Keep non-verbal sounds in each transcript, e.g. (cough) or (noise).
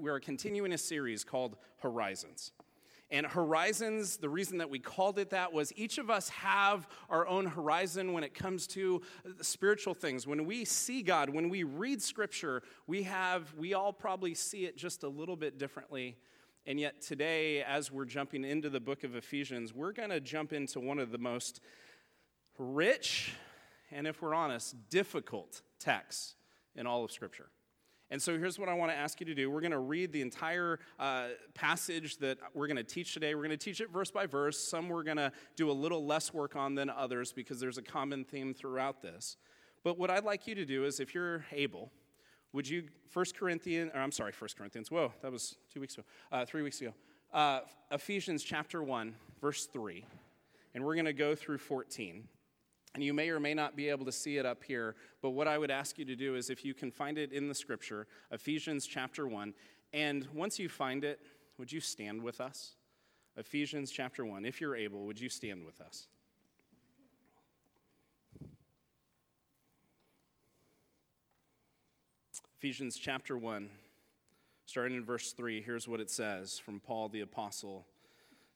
we are continuing a series called Horizons. And Horizons, the reason that we called it that was each of us have our own horizon when it comes to uh, spiritual things. When we see God, when we read scripture, we have we all probably see it just a little bit differently. And yet today as we're jumping into the book of Ephesians, we're going to jump into one of the most rich and if we're honest, difficult texts in all of scripture. And so here's what I want to ask you to do. We're going to read the entire uh, passage that we're going to teach today. We're going to teach it verse by verse. Some we're going to do a little less work on than others because there's a common theme throughout this. But what I'd like you to do is, if you're able, would you, 1 Corinthians, or I'm sorry, 1 Corinthians, whoa, that was two weeks ago, uh, three weeks ago. Uh, Ephesians chapter 1, verse 3. And we're going to go through 14. And you may or may not be able to see it up here, but what I would ask you to do is if you can find it in the scripture, Ephesians chapter 1, and once you find it, would you stand with us? Ephesians chapter 1. If you're able, would you stand with us? Ephesians chapter 1, starting in verse 3, here's what it says from Paul the Apostle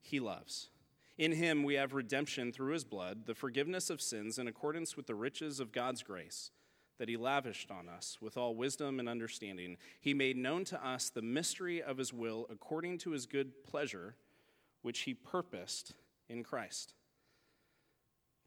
he loves. In him we have redemption through his blood, the forgiveness of sins in accordance with the riches of God's grace that he lavished on us with all wisdom and understanding. He made known to us the mystery of his will according to his good pleasure, which he purposed in Christ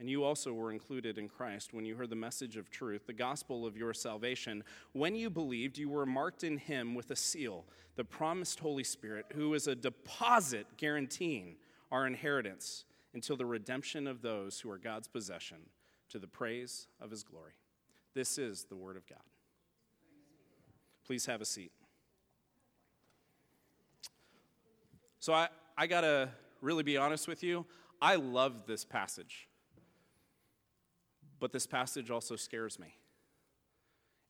And you also were included in Christ when you heard the message of truth, the gospel of your salvation. When you believed, you were marked in him with a seal, the promised Holy Spirit, who is a deposit guaranteeing our inheritance until the redemption of those who are God's possession to the praise of his glory. This is the word of God. Please have a seat. So I, I got to really be honest with you. I love this passage. But this passage also scares me.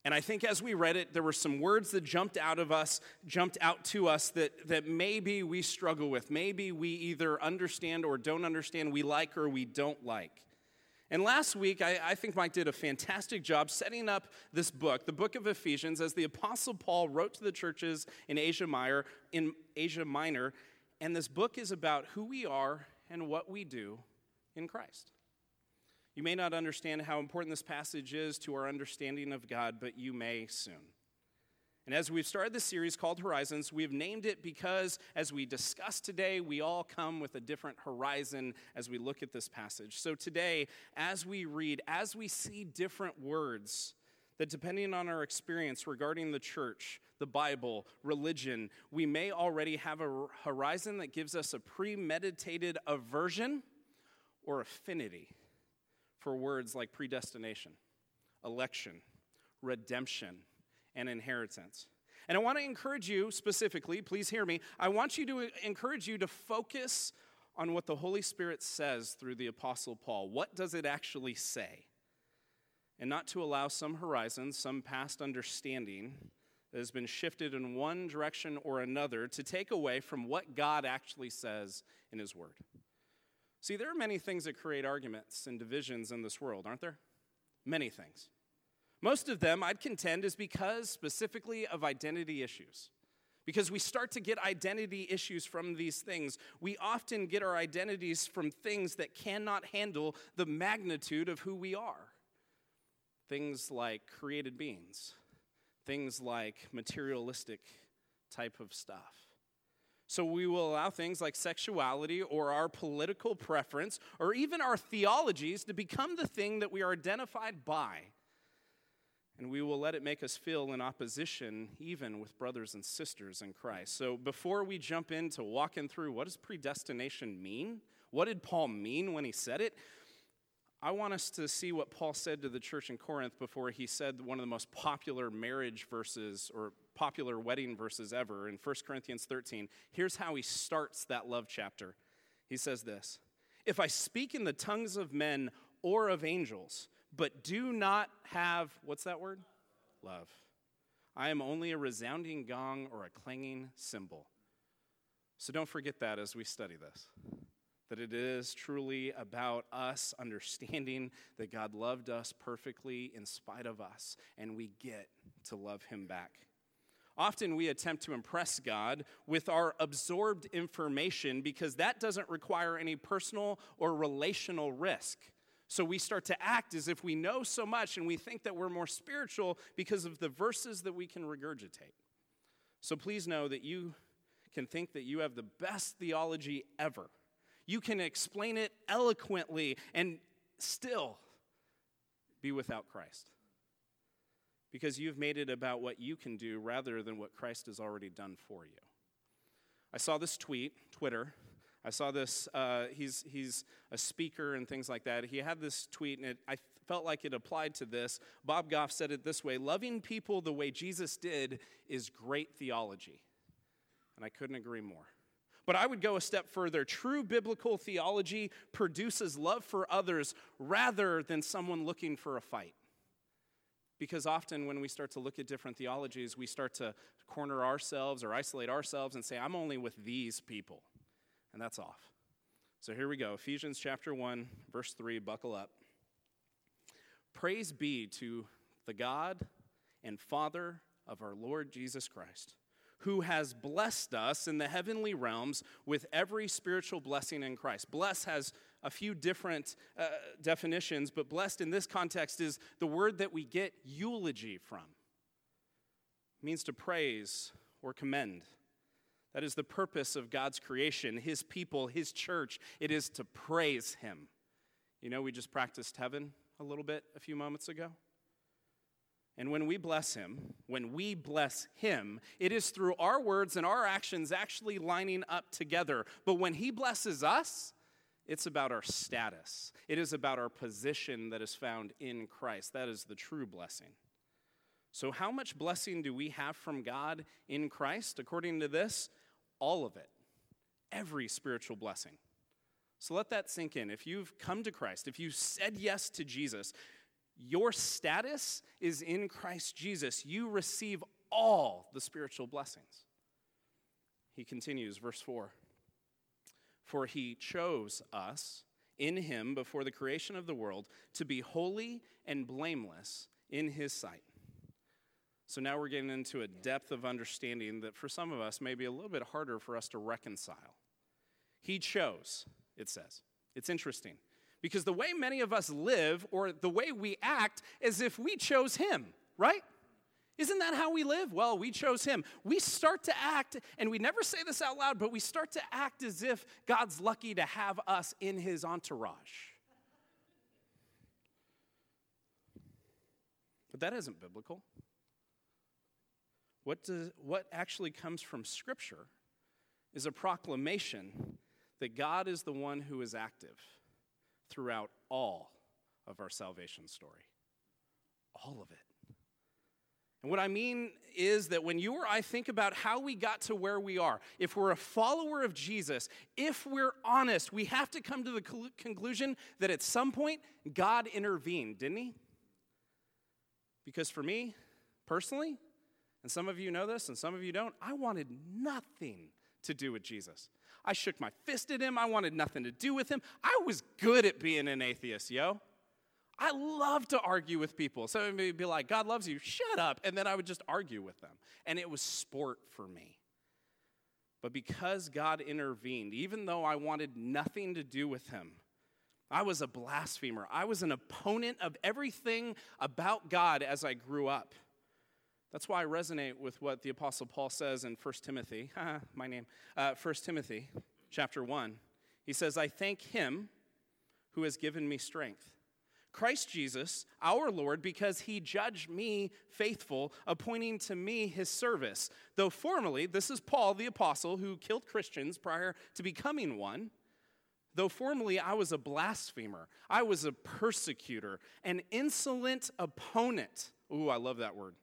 And I think as we read it, there were some words that jumped out of us, jumped out to us that, that maybe we struggle with. Maybe we either understand or don't understand, we like or we don't like. And last week, I, I, think Mike did a fantastic job setting up this book, the book of Ephesians, as the Apostle Paul wrote to the churches in Asia Minor, in Asia Minor. And this book is about who we are and what we do in Christ. You may not understand how important this passage is to our understanding of God, but you may soon. And as we've started this series called Horizons, we've named it because as we discuss today, we all come with a different horizon as we look at this passage. So today, as we read, as we see different words, that depending on our experience regarding the church, the Bible, religion, we may already have a horizon that gives us a premeditated aversion or affinity for words like predestination, election, redemption, and inheritance. And I want to encourage you specifically, please hear me. I want you to encourage you to focus on what the Holy Spirit says through the Apostle Paul. What does it actually say? And not to allow some horizon, some past understanding that has been shifted in one direction or another to take away from what God actually says in His Word. See, there are many things that create arguments and divisions in this world, aren't there? Many things. Most of them, I'd contend, is because specifically of identity issues. Because we start to get identity issues from these things. We often get our identities from things that cannot handle the magnitude of who we are. Things like created beings, things like materialistic type of stuff. So we will allow things like sexuality or our political preference or even our theologies to become the thing that we are identified by. And we will let it make us feel in opposition even with brothers and sisters in Christ. So before we jump into walking through what does predestination mean? What did Paul mean when he said it? I want us to see what Paul said to the church in Corinth before he said one of the most popular marriage verses or popular wedding verses ever in 1 Corinthians 13. Here's how he starts that love chapter. He says this If I speak in the tongues of men or of angels, but do not have, what's that word? Love. I am only a resounding gong or a clanging cymbal. So don't forget that as we study this that it is truly about us understanding that God loved us perfectly in spite of us, and we get to love Him back. Often we attempt to impress God with our absorbed information because that doesn't require any personal or relational risk. So we start to act as if we know so much and we think that we're more spiritual because of the verses that we can regurgitate. So please know that you can think that you have the best theology ever you can explain it eloquently and still be without Christ. Because you've made it about what you can do rather than what Christ has already done for you. I saw this tweet, Twitter. I saw this, uh, he's, he's a speaker and things like that. He had this tweet, and it, I felt like it applied to this. Bob Goff said it this way Loving people the way Jesus did is great theology. And I couldn't agree more. But I would go a step further. True biblical theology produces love for others rather than someone looking for a fight. Because often when we start to look at different theologies, we start to corner ourselves or isolate ourselves and say, I'm only with these people. And that's off. So here we go Ephesians chapter 1, verse 3, buckle up. Praise be to the God and Father of our Lord Jesus Christ who has blessed us in the heavenly realms with every spiritual blessing in Christ. Bless has a few different uh, definitions, but blessed in this context is the word that we get eulogy from. It means to praise or commend. That is the purpose of God's creation, His people, His church. It is to praise Him. You know, we just practiced heaven a little bit a few moments ago. And when we bless him, when we bless him, it is through our words and our actions actually lining up together. But when he blesses us, it's about our status. It is about our position that is found in Christ. That is the true blessing. So, how much blessing do we have from God in Christ? According to this, all of it. Every spiritual blessing. So, let that sink in. If you've come to Christ, if you said yes to Jesus, your status is in Christ Jesus. You receive all the spiritual blessings. He continues, verse 4 For he chose us in him before the creation of the world to be holy and blameless in his sight. So now we're getting into a depth of understanding that for some of us may be a little bit harder for us to reconcile. He chose, it says. It's interesting. Because the way many of us live or the way we act is if we chose Him, right? Isn't that how we live? Well, we chose Him. We start to act, and we never say this out loud, but we start to act as if God's lucky to have us in His entourage. But that isn't biblical. What, does, what actually comes from Scripture is a proclamation that God is the one who is active throughout all of our salvation story. All of it. And what I mean is that when you or I think about how we got to where we are, if we're a follower of Jesus, if we're honest, we have to come to the conclusion that at some point God intervened, didn't He? Because for me, personally, and some of you know this and some of you don't, I wanted nothing to do with Jesus. I shook my fist at him. I wanted nothing to do with him. I was good at being an atheist, yo. I love to argue with people. Somebody would be like, God loves you, shut up. And then I would just argue with them. And it was sport for me. But because God intervened, even though I wanted nothing to do with him, I was a blasphemer. I was an opponent of everything about God as I grew up. That's why I resonate with what the Apostle Paul says in 1 Timothy, (laughs) my name, uh, 1 Timothy chapter 1. He says, I thank him who has given me strength. Christ Jesus, our Lord, because he judged me faithful, appointing to me his service. Though formerly, this is Paul the apostle who killed Christians prior to becoming one. Though formerly I was a blasphemer, I was a persecutor, an insolent opponent. Ooh, I love that word.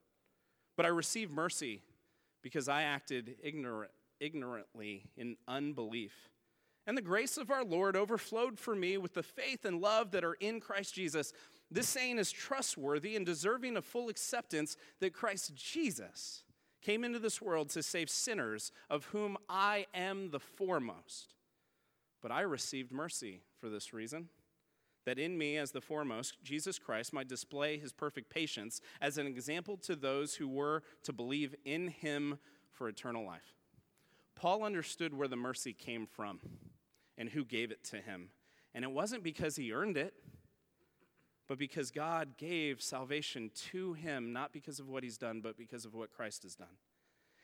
But I received mercy because I acted ignorant, ignorantly in unbelief. And the grace of our Lord overflowed for me with the faith and love that are in Christ Jesus. This saying is trustworthy and deserving of full acceptance that Christ Jesus came into this world to save sinners, of whom I am the foremost. But I received mercy for this reason that in me, as the foremost, Jesus Christ might display his perfect patience as an example to those who were to believe in him for eternal life. Paul understood where the mercy came from and who gave it to him. And it wasn't because he earned it, but because God gave salvation to him, not because of what he's done, but because of what Christ has done.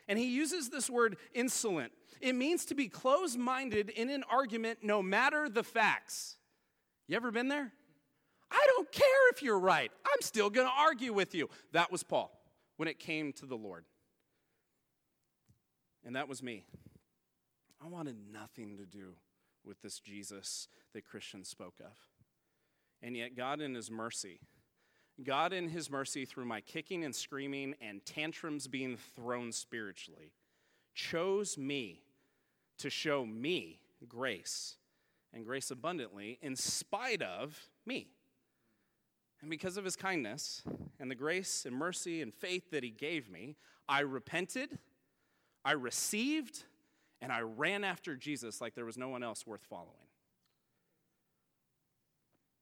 And he uses this word insolent. It means to be closed minded in an argument no matter the facts. You ever been there? I don't care if you're right. I'm still going to argue with you. That was Paul when it came to the Lord. And that was me. I wanted nothing to do with this Jesus that Christians spoke of. And yet, God, in His mercy, God, in His mercy, through my kicking and screaming and tantrums being thrown spiritually, chose me to show me grace and grace abundantly in spite of me. And because of his kindness and the grace and mercy and faith that he gave me, I repented, I received, and I ran after Jesus like there was no one else worth following.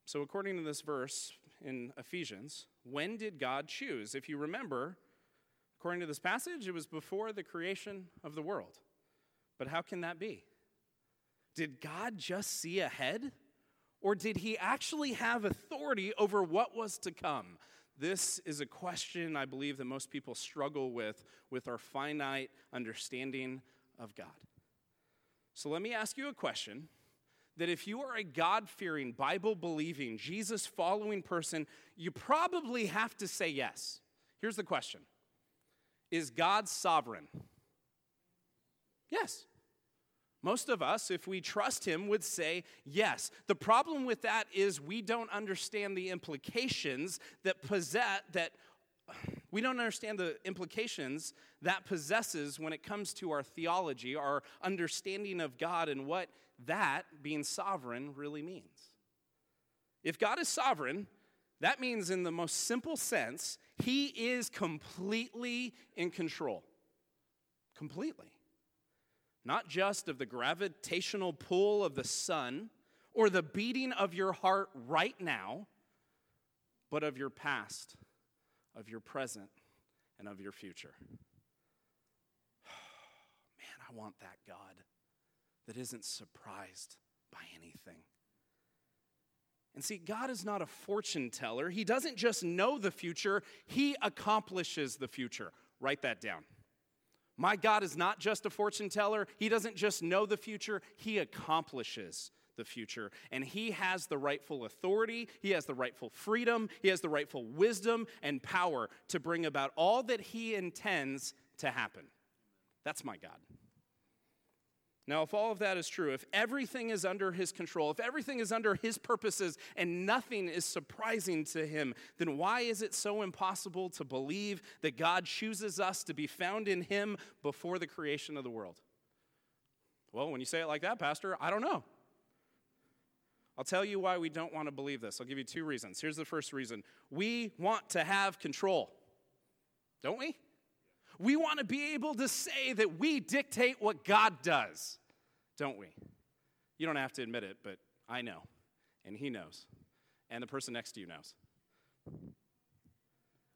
So, according to this verse in Ephesians, when did God choose? If you remember, according to this passage, it was before the creation of the world. But how can that be? Did God just see ahead? Or did he actually have authority over what was to come? This is a question I believe that most people struggle with, with our finite understanding of God. So let me ask you a question that if you are a God fearing, Bible believing, Jesus following person, you probably have to say yes. Here's the question Is God sovereign? Yes. Most of us, if we trust him, would say yes. The problem with that is we don't understand the implications that possess that we don't understand the implications that possesses when it comes to our theology, our understanding of God, and what that, being sovereign, really means. If God is sovereign, that means, in the most simple sense, He is completely in control. Completely. Not just of the gravitational pull of the sun or the beating of your heart right now, but of your past of your present and of your future. (sighs) Man, I want that God that isn't surprised by anything. And see, God is not a fortune teller. He doesn't just know the future, He accomplishes the future. Write that down. My God is not just a fortune teller. He doesn't just know the future, He accomplishes the future. And he has the rightful authority, he has the rightful freedom, he has the rightful wisdom and power to bring about all that he intends to happen. That's my God. Now, if all of that is true, if everything is under his control, if everything is under his purposes and nothing is surprising to him, then why is it so impossible to believe that God chooses us to be found in him before the creation of the world? Well, when you say it like that, Pastor, I don't know. I'll tell you why we don't want to believe this. I'll give you two reasons. Here's the first reason we want to have control, don't we? We want to be able to say that we dictate what God does, don't we? You don't have to admit it, but I know, and He knows, and the person next to you knows.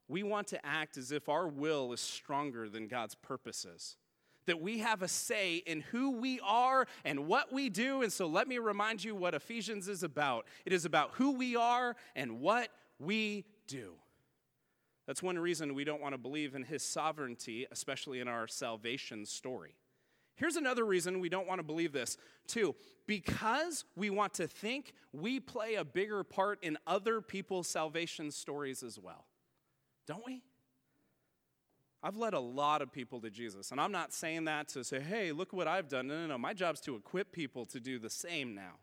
We want to act as if our will is stronger than God's purposes that we have a say in who we are and what we do. And so let me remind you what Ephesians is about it is about who we are and what we do. That's one reason we don't want to believe in his sovereignty, especially in our salvation story. Here's another reason we don't want to believe this, too. Because we want to think we play a bigger part in other people's salvation stories as well. Don't we? I've led a lot of people to Jesus, and I'm not saying that to say, hey, look what I've done. No, no, no. My job's to equip people to do the same now.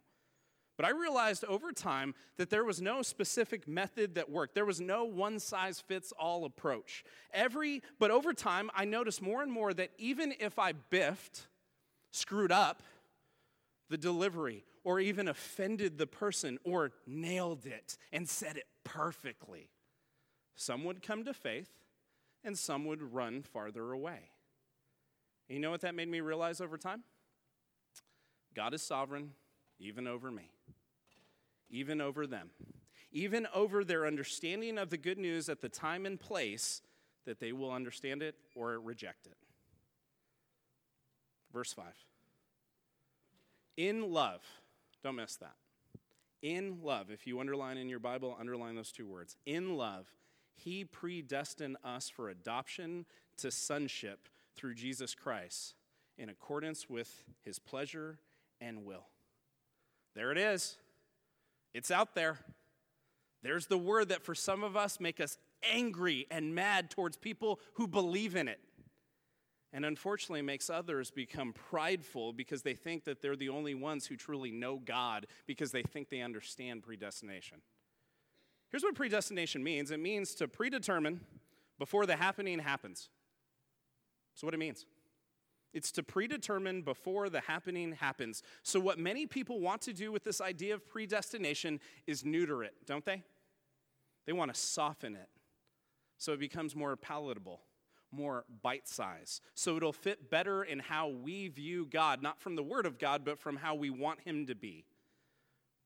But I realized over time that there was no specific method that worked. There was no one size fits all approach. Every but over time I noticed more and more that even if I biffed, screwed up the delivery or even offended the person or nailed it and said it perfectly, some would come to faith and some would run farther away. And you know what that made me realize over time? God is sovereign even over me even over them, even over their understanding of the good news at the time and place that they will understand it or reject it. Verse 5. In love, don't miss that. In love, if you underline in your Bible, underline those two words. In love, he predestined us for adoption to sonship through Jesus Christ in accordance with his pleasure and will. There it is. It's out there. There's the word that for some of us make us angry and mad towards people who believe in it. And unfortunately makes others become prideful because they think that they're the only ones who truly know God because they think they understand predestination. Here's what predestination means it means to predetermine before the happening happens. So, what it means. It's to predetermine before the happening happens. So, what many people want to do with this idea of predestination is neuter it, don't they? They want to soften it so it becomes more palatable, more bite size. So it'll fit better in how we view God, not from the Word of God, but from how we want Him to be.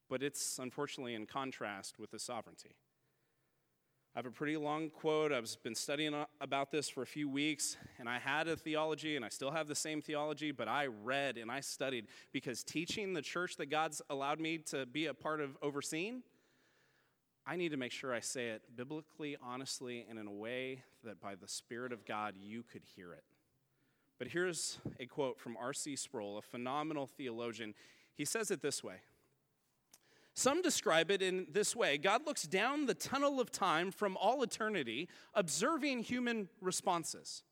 But it's unfortunately in contrast with the sovereignty. I have a pretty long quote. I've been studying uh, about this for a few weeks, and I had a theology, and I still have the same theology, but I read and I studied because teaching the church that God's allowed me to be a part of overseeing, I need to make sure I say it biblically, honestly, and in a way that by the Spirit of God you could hear it. But here's a quote from R.C. Sproul, a phenomenal theologian. He says it this way some describe it in this way God looks down the tunnel of time from all eternity, observing human responses.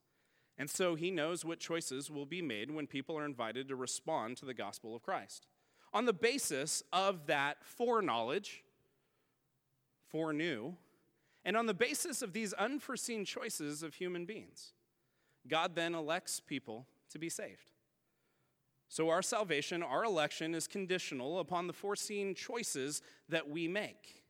And so he knows what choices will be made when people are invited to respond to the gospel of Christ. On the basis of that foreknowledge, foreknew, and on the basis of these unforeseen choices of human beings, God then elects people to be saved. So, our salvation, our election is conditional upon the foreseen choices that we make.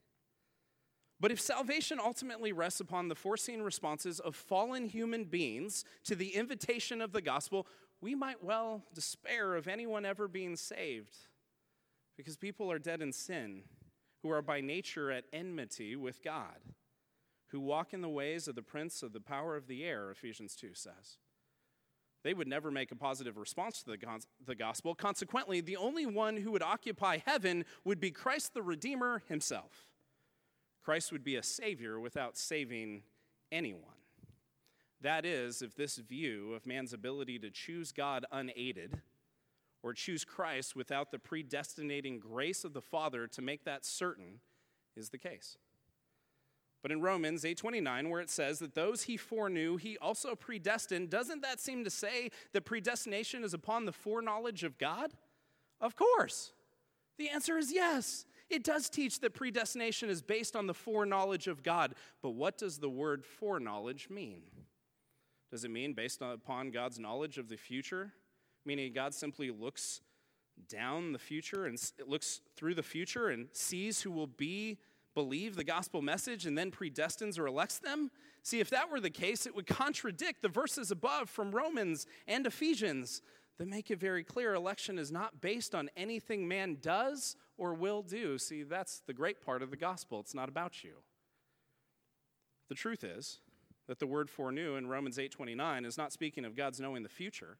But if salvation ultimately rests upon the foreseen responses of fallen human beings to the invitation of the gospel, we might well despair of anyone ever being saved because people are dead in sin, who are by nature at enmity with God, who walk in the ways of the prince of the power of the air, Ephesians 2 says they would never make a positive response to the, the gospel. Consequently, the only one who would occupy heaven would be Christ the Redeemer himself. Christ would be a savior without saving anyone. That is, if this view of man's ability to choose God unaided or choose Christ without the predestinating grace of the Father to make that certain is the case. But in Romans 8:29 where it says that those he foreknew he also predestined, doesn't that seem to say that predestination is upon the foreknowledge of God? Of course. The answer is yes. It does teach that predestination is based on the foreknowledge of God. But what does the word foreknowledge mean? Does it mean based upon God's knowledge of the future? Meaning God simply looks down the future and looks through the future and sees who will be believe the gospel message and then predestines or elects them? See, if that were the case, it would contradict the verses above from Romans and Ephesians that make it very clear election is not based on anything man does or will do. See, that's the great part of the gospel. It's not about you. The truth is that the word foreknew in Romans 8:29 is not speaking of God's knowing the future.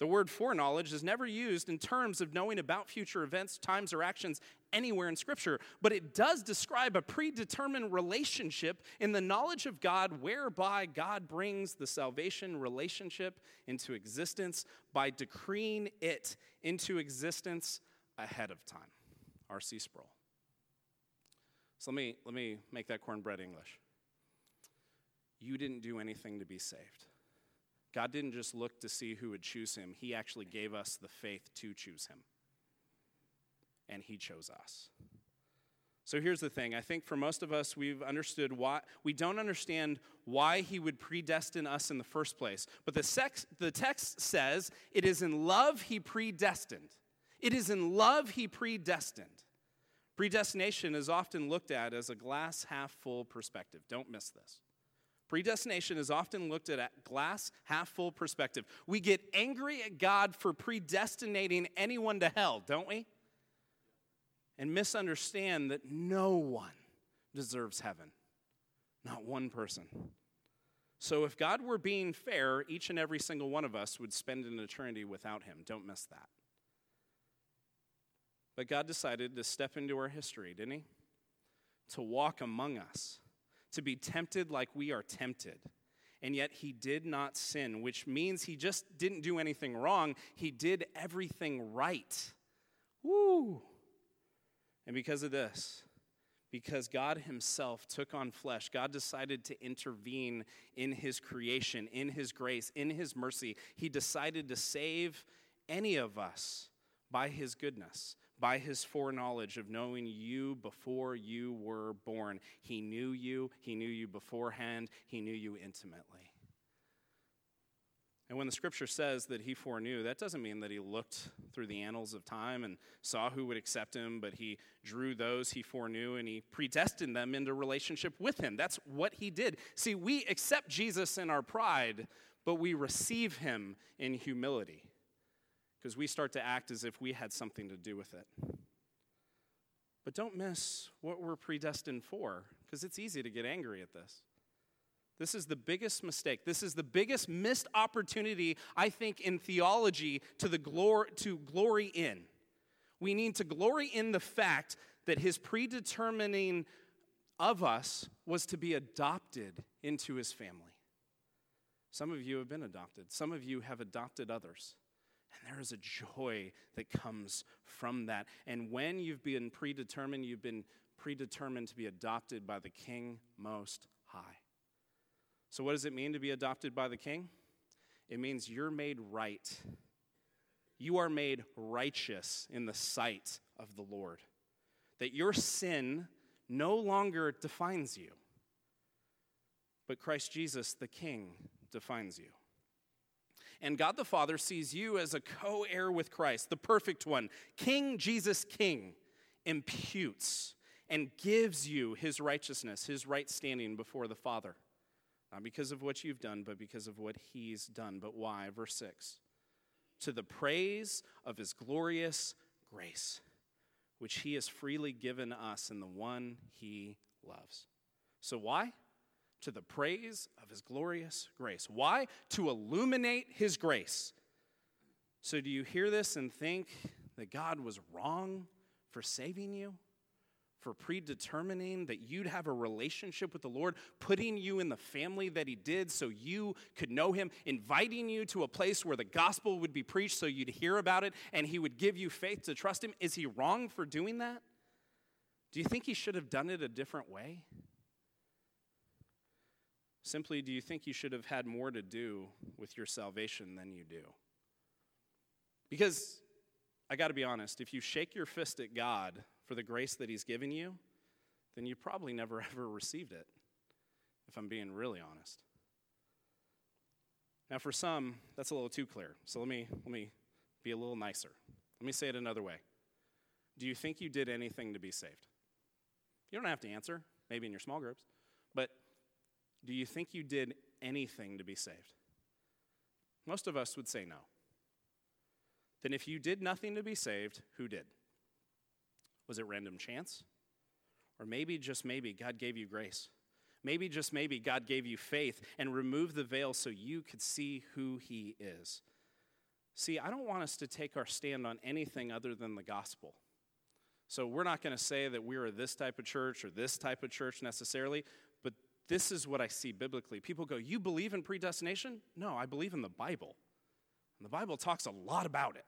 The word foreknowledge is never used in terms of knowing about future events, times, or actions anywhere in Scripture, but it does describe a predetermined relationship in the knowledge of God whereby God brings the salvation relationship into existence by decreeing it into existence ahead of time. R.C. Sproul. So let me, let me make that cornbread English. You didn't do anything to be saved. God didn't just look to see who would choose him, He actually gave us the faith to choose him. And He chose us. So here's the thing I think for most of us, we've understood why, we don't understand why He would predestine us in the first place. But the, sex, the text says it is in love He predestined. It is in love He predestined. Predestination is often looked at as a glass half full perspective. Don't miss this. Predestination is often looked at at glass half full perspective. We get angry at God for predestinating anyone to hell, don't we? And misunderstand that no one deserves heaven, not one person. So, if God were being fair, each and every single one of us would spend an eternity without Him. Don't miss that. But God decided to step into our history, didn't He? To walk among us to be tempted like we are tempted. And yet he did not sin, which means he just didn't do anything wrong. He did everything right. Woo! And because of this, because God Himself took on flesh, God decided to intervene in His creation, in His grace, in His mercy. He decided to save any of us by His goodness by his foreknowledge of knowing you before you were born. He knew you, he knew you beforehand, he knew you intimately. And when the scripture says that he foreknew, that doesn't mean that he looked through the annals of time and saw who would accept him, but he drew those he foreknew and he predestined them into relationship with him. That's what he did. See, we accept Jesus in our pride, but we receive him in humility because we start to act as if we had something to do with it. But don't miss what we're predestined for, because it's easy to get angry at this. This is the biggest mistake. This is the biggest missed opportunity, I think, in theology to, the glor- to glory in. We need to glory in the fact that his predetermining of us was to be adopted into his family. Some of you have been adopted, some of you have adopted others. And there is a joy that comes from that. And when you've been predetermined, you've been predetermined to be adopted by the King Most High. So, what does it mean to be adopted by the King? It means you're made right. You are made righteous in the sight of the Lord. That your sin no longer defines you, but Christ Jesus, the King, defines you. And God the Father sees you as a co heir with Christ, the perfect one. King Jesus, King, imputes and gives you his righteousness, his right standing before the Father. Not because of what you've done, but because of what he's done. But why? Verse 6 To the praise of his glorious grace, which he has freely given us in the one he loves. So, why? To the praise of his glorious grace. Why? To illuminate his grace. So, do you hear this and think that God was wrong for saving you? For predetermining that you'd have a relationship with the Lord, putting you in the family that He did so you could know Him, inviting you to a place where the gospel would be preached so you'd hear about it and He would give you faith to trust Him. Is He wrong for doing that? Do you think He should have done it a different way? Simply, do you think you should have had more to do with your salvation than you do? Because I got to be honest, if you shake your fist at God for the grace that He's given you, then you probably never (laughs) ever received it, if I'm being really honest. Now, for some, that's a little too clear. So let me, let me be a little nicer. Let me say it another way. Do you think you did anything to be saved? You don't have to answer, maybe in your small groups, but do you think you did anything to be saved? Most of us would say no. Then, if you did nothing to be saved, who did? Was it random chance? Or maybe, just maybe, God gave you grace. Maybe, just maybe, God gave you faith and removed the veil so you could see who He is. See, I don't want us to take our stand on anything other than the gospel. So we're not going to say that we're this type of church or this type of church necessarily, this is what I see biblically. People go, You believe in predestination? No, I believe in the Bible. And the Bible talks a lot about it.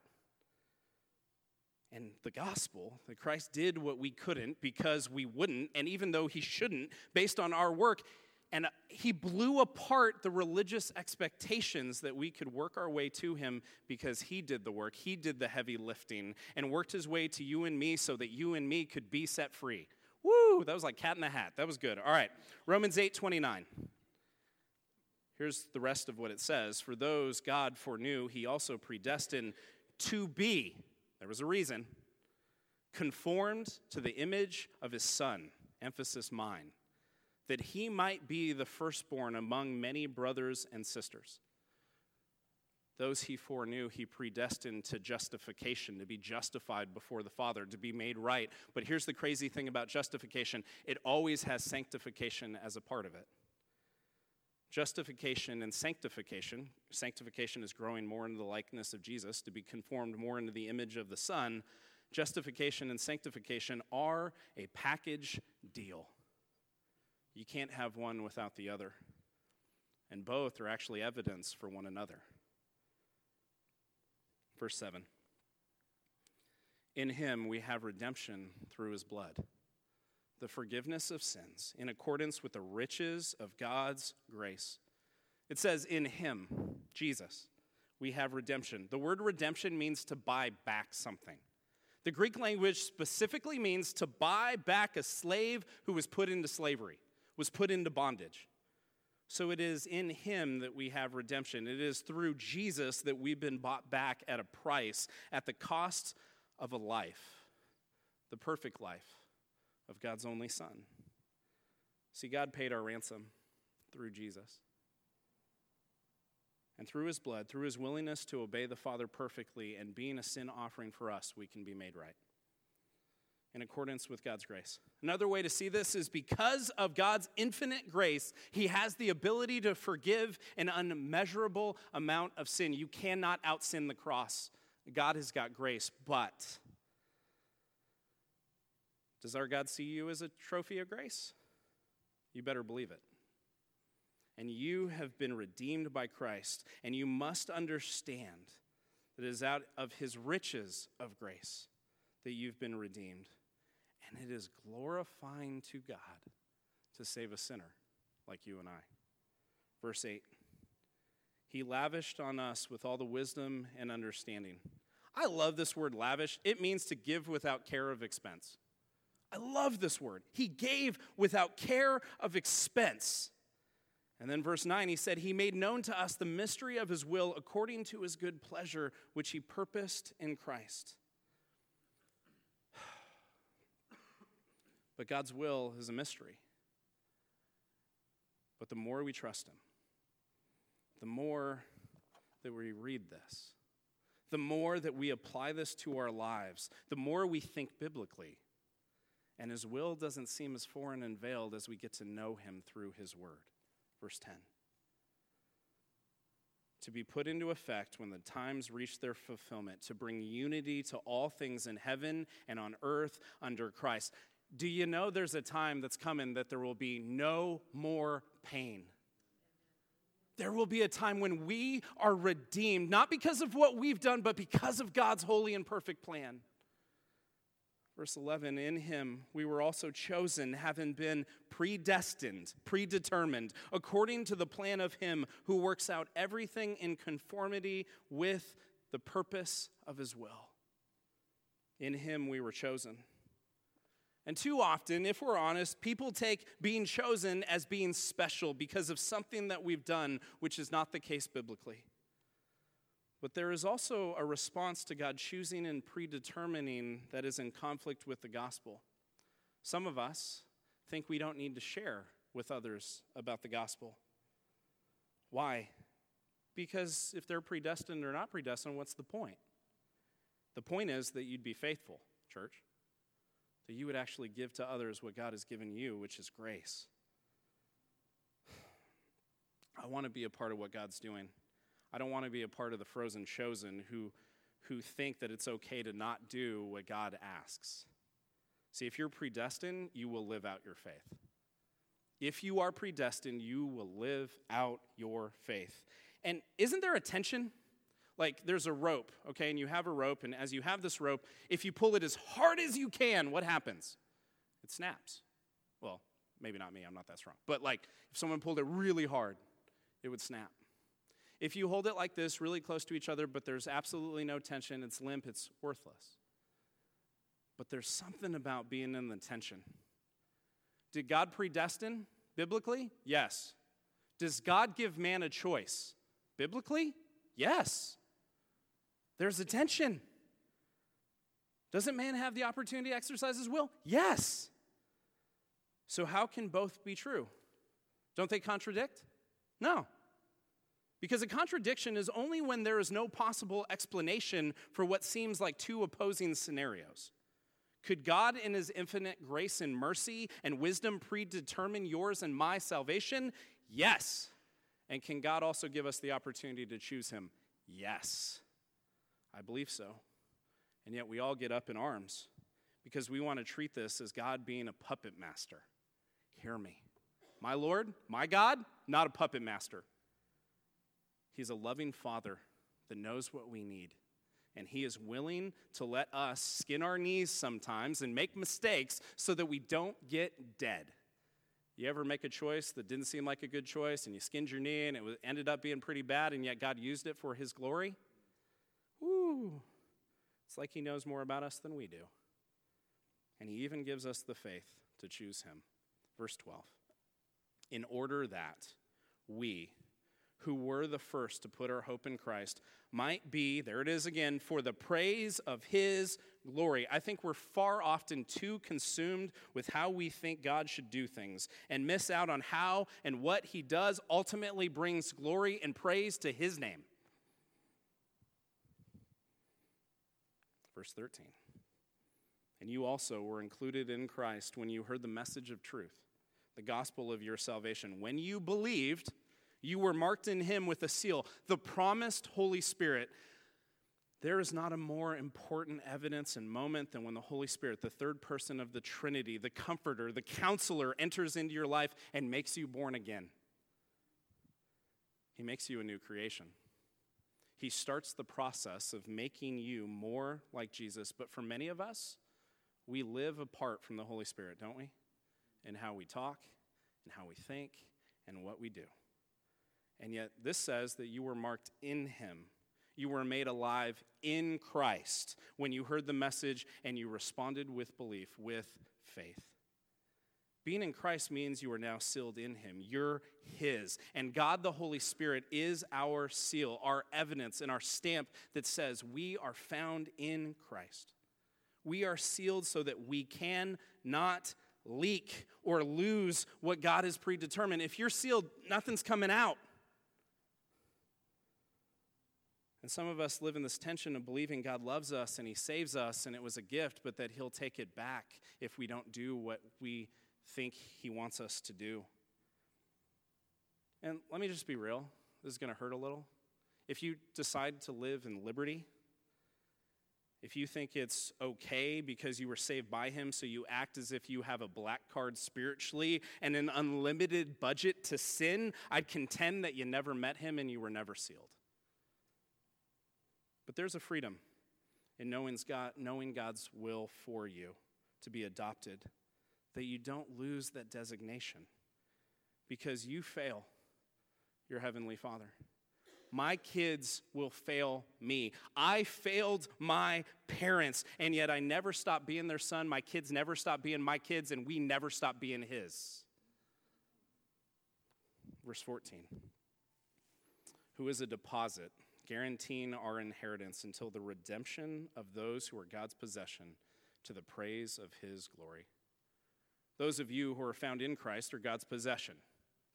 And the gospel, that Christ did what we couldn't because we wouldn't, and even though he shouldn't, based on our work, and he blew apart the religious expectations that we could work our way to him because he did the work. He did the heavy lifting and worked his way to you and me so that you and me could be set free. Woo! That was like cat in the hat. That was good. All right. Romans 8 29. Here's the rest of what it says For those God foreknew, he also predestined to be, there was a reason, conformed to the image of his son. Emphasis mine that he might be the firstborn among many brothers and sisters. Those he foreknew, he predestined to justification, to be justified before the Father, to be made right. But here's the crazy thing about justification it always has sanctification as a part of it. Justification and sanctification, sanctification is growing more into the likeness of Jesus, to be conformed more into the image of the Son. Justification and sanctification are a package deal. You can't have one without the other. And both are actually evidence for one another. Verse 7 In him we have redemption through his blood, the forgiveness of sins, in accordance with the riches of God's grace. It says, In him, Jesus, we have redemption. The word redemption means to buy back something. The Greek language specifically means to buy back a slave who was put into slavery was put into bondage. So it is in him that we have redemption. It is through Jesus that we've been bought back at a price, at the cost of a life, the perfect life of God's only Son. See, God paid our ransom through Jesus. And through his blood, through his willingness to obey the Father perfectly and being a sin offering for us, we can be made right in accordance with God's grace. Another way to see this is because of God's infinite grace, He has the ability to forgive an unmeasurable amount of sin. You cannot out sin the cross. God has got grace, but does our God see you as a trophy of grace? You better believe it. And you have been redeemed by Christ, and you must understand that it is out of His riches of grace that you've been redeemed. And it is glorifying to God to save a sinner like you and I. Verse 8 He lavished on us with all the wisdom and understanding. I love this word lavish. It means to give without care of expense. I love this word. He gave without care of expense. And then, verse 9, he said, He made known to us the mystery of His will according to His good pleasure, which He purposed in Christ But God's will is a mystery. But the more we trust Him, the more that we read this, the more that we apply this to our lives, the more we think biblically. And His will doesn't seem as foreign and veiled as we get to know Him through His Word. Verse 10 to be put into effect when the times reach their fulfillment, to bring unity to all things in heaven and on earth under Christ. Do you know there's a time that's coming that there will be no more pain? There will be a time when we are redeemed, not because of what we've done, but because of God's holy and perfect plan. Verse 11, in him we were also chosen, having been predestined, predetermined, according to the plan of him who works out everything in conformity with the purpose of his will. In him we were chosen and too often, if we're honest, people take being chosen as being special because of something that we've done, which is not the case biblically. But there is also a response to God choosing and predetermining that is in conflict with the gospel. Some of us think we don't need to share with others about the gospel. Why? Because if they're predestined or not predestined, what's the point? The point is that you'd be faithful, church that you would actually give to others what God has given you, which is grace. I want to be a part of what God's doing. I don't want to be a part of the frozen chosen who, who think that it's okay to not do what God asks. See, if you're predestined, you will live out your faith. If you are predestined, you will live out your faith. And isn't there a tension? Like there's a rope, okay, and you have a rope, and as you have this rope, if you pull it as hard as you can, what happens? It snaps. Well, maybe not me, I'm not that strong. But like if someone pulled it really hard, it would snap. If you hold it like this, really close to each other, but there's absolutely no tension, it's limp, it's worthless. But there's something about being in the tension. Did God predestine biblically? Yes. Does God give man a choice? Biblically? Yes. There's a tension. Doesn't man have the opportunity to exercise his will? Yes. So, how can both be true? Don't they contradict? No. Because a contradiction is only when there is no possible explanation for what seems like two opposing scenarios. Could God, in His infinite grace and mercy and wisdom, predetermine yours and my salvation? Yes. And can God also give us the opportunity to choose Him? Yes. I believe so. And yet we all get up in arms because we want to treat this as God being a puppet master. Hear me. My Lord, my God, not a puppet master. He's a loving Father that knows what we need. And He is willing to let us skin our knees sometimes and make mistakes so that we don't get dead. You ever make a choice that didn't seem like a good choice and you skinned your knee and it ended up being pretty bad and yet God used it for His glory? Woo! It's like He knows more about us than we do. And He even gives us the faith to choose Him. Verse 12. In order that we, who were the first to put our hope in Christ, might be, there it is again, for the praise of His glory. I think we're far often too consumed with how we think God should do things and miss out on how and what He does ultimately brings glory and praise to His name. Verse 13. And you also were included in Christ when you heard the message of truth, the gospel of your salvation. When you believed, you were marked in him with a seal, the promised Holy Spirit. There is not a more important evidence and moment than when the Holy Spirit, the third person of the Trinity, the comforter, the counselor, enters into your life and makes you born again. He makes you a new creation. He starts the process of making you more like Jesus. But for many of us, we live apart from the Holy Spirit, don't we? In how we talk, and how we think, and what we do. And yet, this says that you were marked in Him. You were made alive in Christ when you heard the message and you responded with belief, with faith. Being in Christ means you are now sealed in Him. You're His. And God the Holy Spirit is our seal, our evidence, and our stamp that says we are found in Christ. We are sealed so that we can not leak or lose what God has predetermined. If you're sealed, nothing's coming out. And some of us live in this tension of believing God loves us and He saves us and it was a gift, but that He'll take it back if we don't do what we think He wants us to do. And let me just be real. This is going to hurt a little. If you decide to live in liberty, if you think it's okay because you were saved by Him, so you act as if you have a black card spiritually and an unlimited budget to sin, I'd contend that you never met Him and you were never sealed. But there's a freedom in knowing, God, knowing God's will for you to be adopted that you don't lose that designation because you fail your Heavenly Father. My kids will fail me. I failed my parents, and yet I never stopped being their son. My kids never stopped being my kids, and we never stopped being his. Verse 14 Who is a deposit, guaranteeing our inheritance until the redemption of those who are God's possession to the praise of his glory. Those of you who are found in Christ are God's possession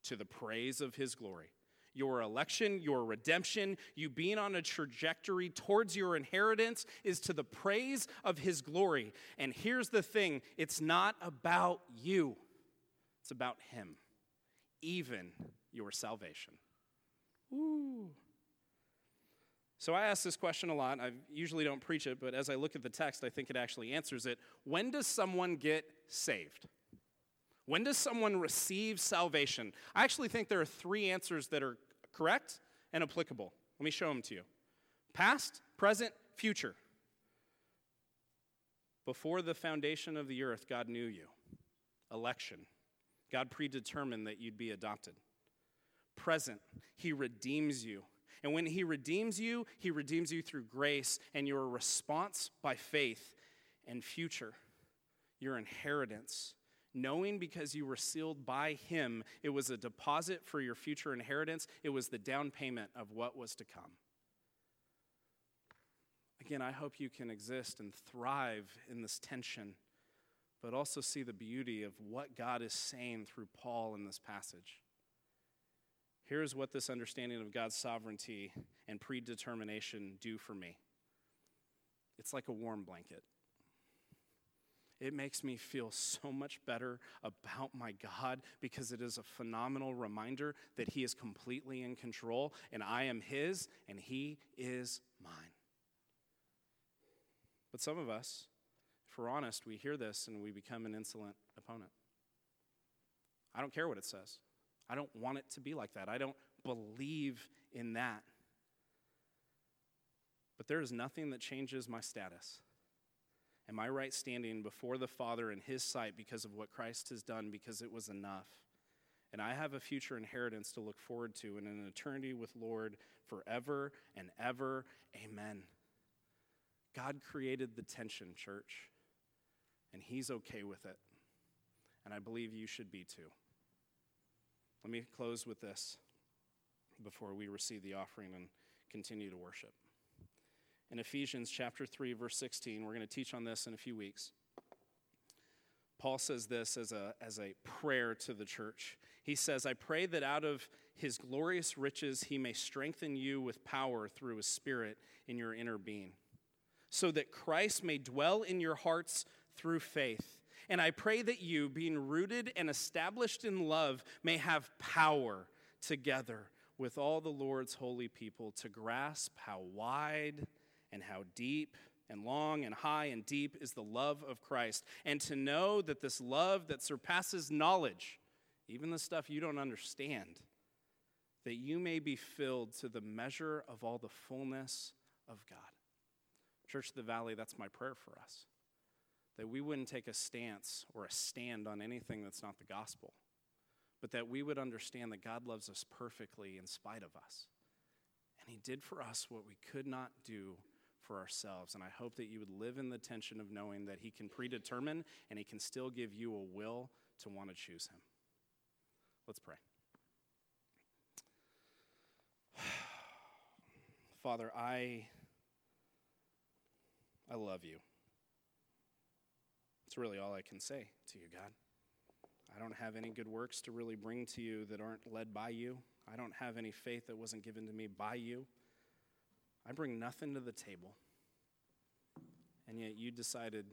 to the praise of his glory. Your election, your redemption, you being on a trajectory towards your inheritance is to the praise of his glory. And here's the thing it's not about you, it's about him, even your salvation. Ooh. So I ask this question a lot. I usually don't preach it, but as I look at the text, I think it actually answers it. When does someone get saved? When does someone receive salvation? I actually think there are three answers that are correct and applicable. Let me show them to you past, present, future. Before the foundation of the earth, God knew you. Election. God predetermined that you'd be adopted. Present, He redeems you. And when He redeems you, He redeems you through grace and your response by faith. And future, your inheritance. Knowing because you were sealed by Him, it was a deposit for your future inheritance, it was the down payment of what was to come. Again, I hope you can exist and thrive in this tension, but also see the beauty of what God is saying through Paul in this passage. Here's what this understanding of God's sovereignty and predetermination do for me it's like a warm blanket. It makes me feel so much better about my God because it is a phenomenal reminder that He is completely in control and I am His and He is mine. But some of us, if we're honest, we hear this and we become an insolent opponent. I don't care what it says. I don't want it to be like that. I don't believe in that. But there is nothing that changes my status and my right standing before the Father in His sight because of what Christ has done, because it was enough. And I have a future inheritance to look forward to and an eternity with Lord forever and ever. Amen. God created the tension, church, and He's okay with it. And I believe you should be too. Let me close with this before we receive the offering and continue to worship. In Ephesians chapter 3 verse 16, we're going to teach on this in a few weeks. Paul says this as a, as a prayer to the church. He says, I pray that out of his glorious riches he may strengthen you with power through his spirit in your inner being, so that Christ may dwell in your hearts through faith and I pray that you, being rooted and established in love, may have power together with all the Lord's holy people to grasp how wide and how deep and long and high and deep is the love of Christ, and to know that this love that surpasses knowledge, even the stuff you don't understand, that you may be filled to the measure of all the fullness of God. Church of the Valley, that's my prayer for us that we wouldn't take a stance or a stand on anything that's not the gospel, but that we would understand that God loves us perfectly in spite of us. And He did for us what we could not do for ourselves. And I hope that you would live in the tension of knowing that He can predetermine and He can still give you a will to want to choose Him. Let's pray. (sighs) Father, I I love you. It's really all I can say to you, God. I don't have any good works to really bring to you that aren't led by you. I don't have any faith that wasn't given to me by you. I bring nothing to the table. And yet you decided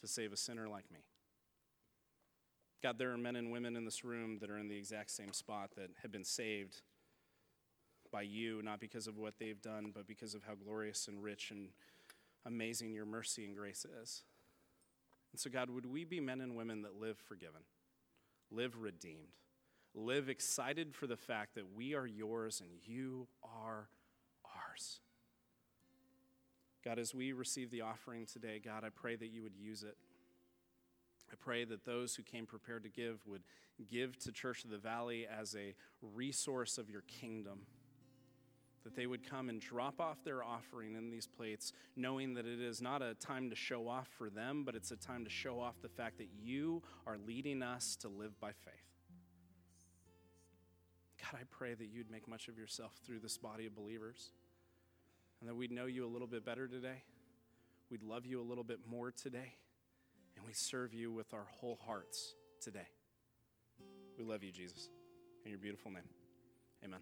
to save a sinner like me. God, there are men and women in this room that are in the exact same spot that have been saved by you, not because of what they've done, but because of how glorious and rich and amazing your mercy and grace is. And so, God, would we be men and women that live forgiven, live redeemed, live excited for the fact that we are yours and you are ours? God, as we receive the offering today, God, I pray that you would use it. I pray that those who came prepared to give would give to Church of the Valley as a resource of your kingdom that they would come and drop off their offering in these plates, knowing that it is not a time to show off for them, but it's a time to show off the fact that you are leading us to live by faith. God, I pray that you'd make much of yourself through this body of believers and that we'd know you a little bit better today. We'd love you a little bit more today, and we serve you with our whole hearts today. We love you, Jesus. In your beautiful name, amen.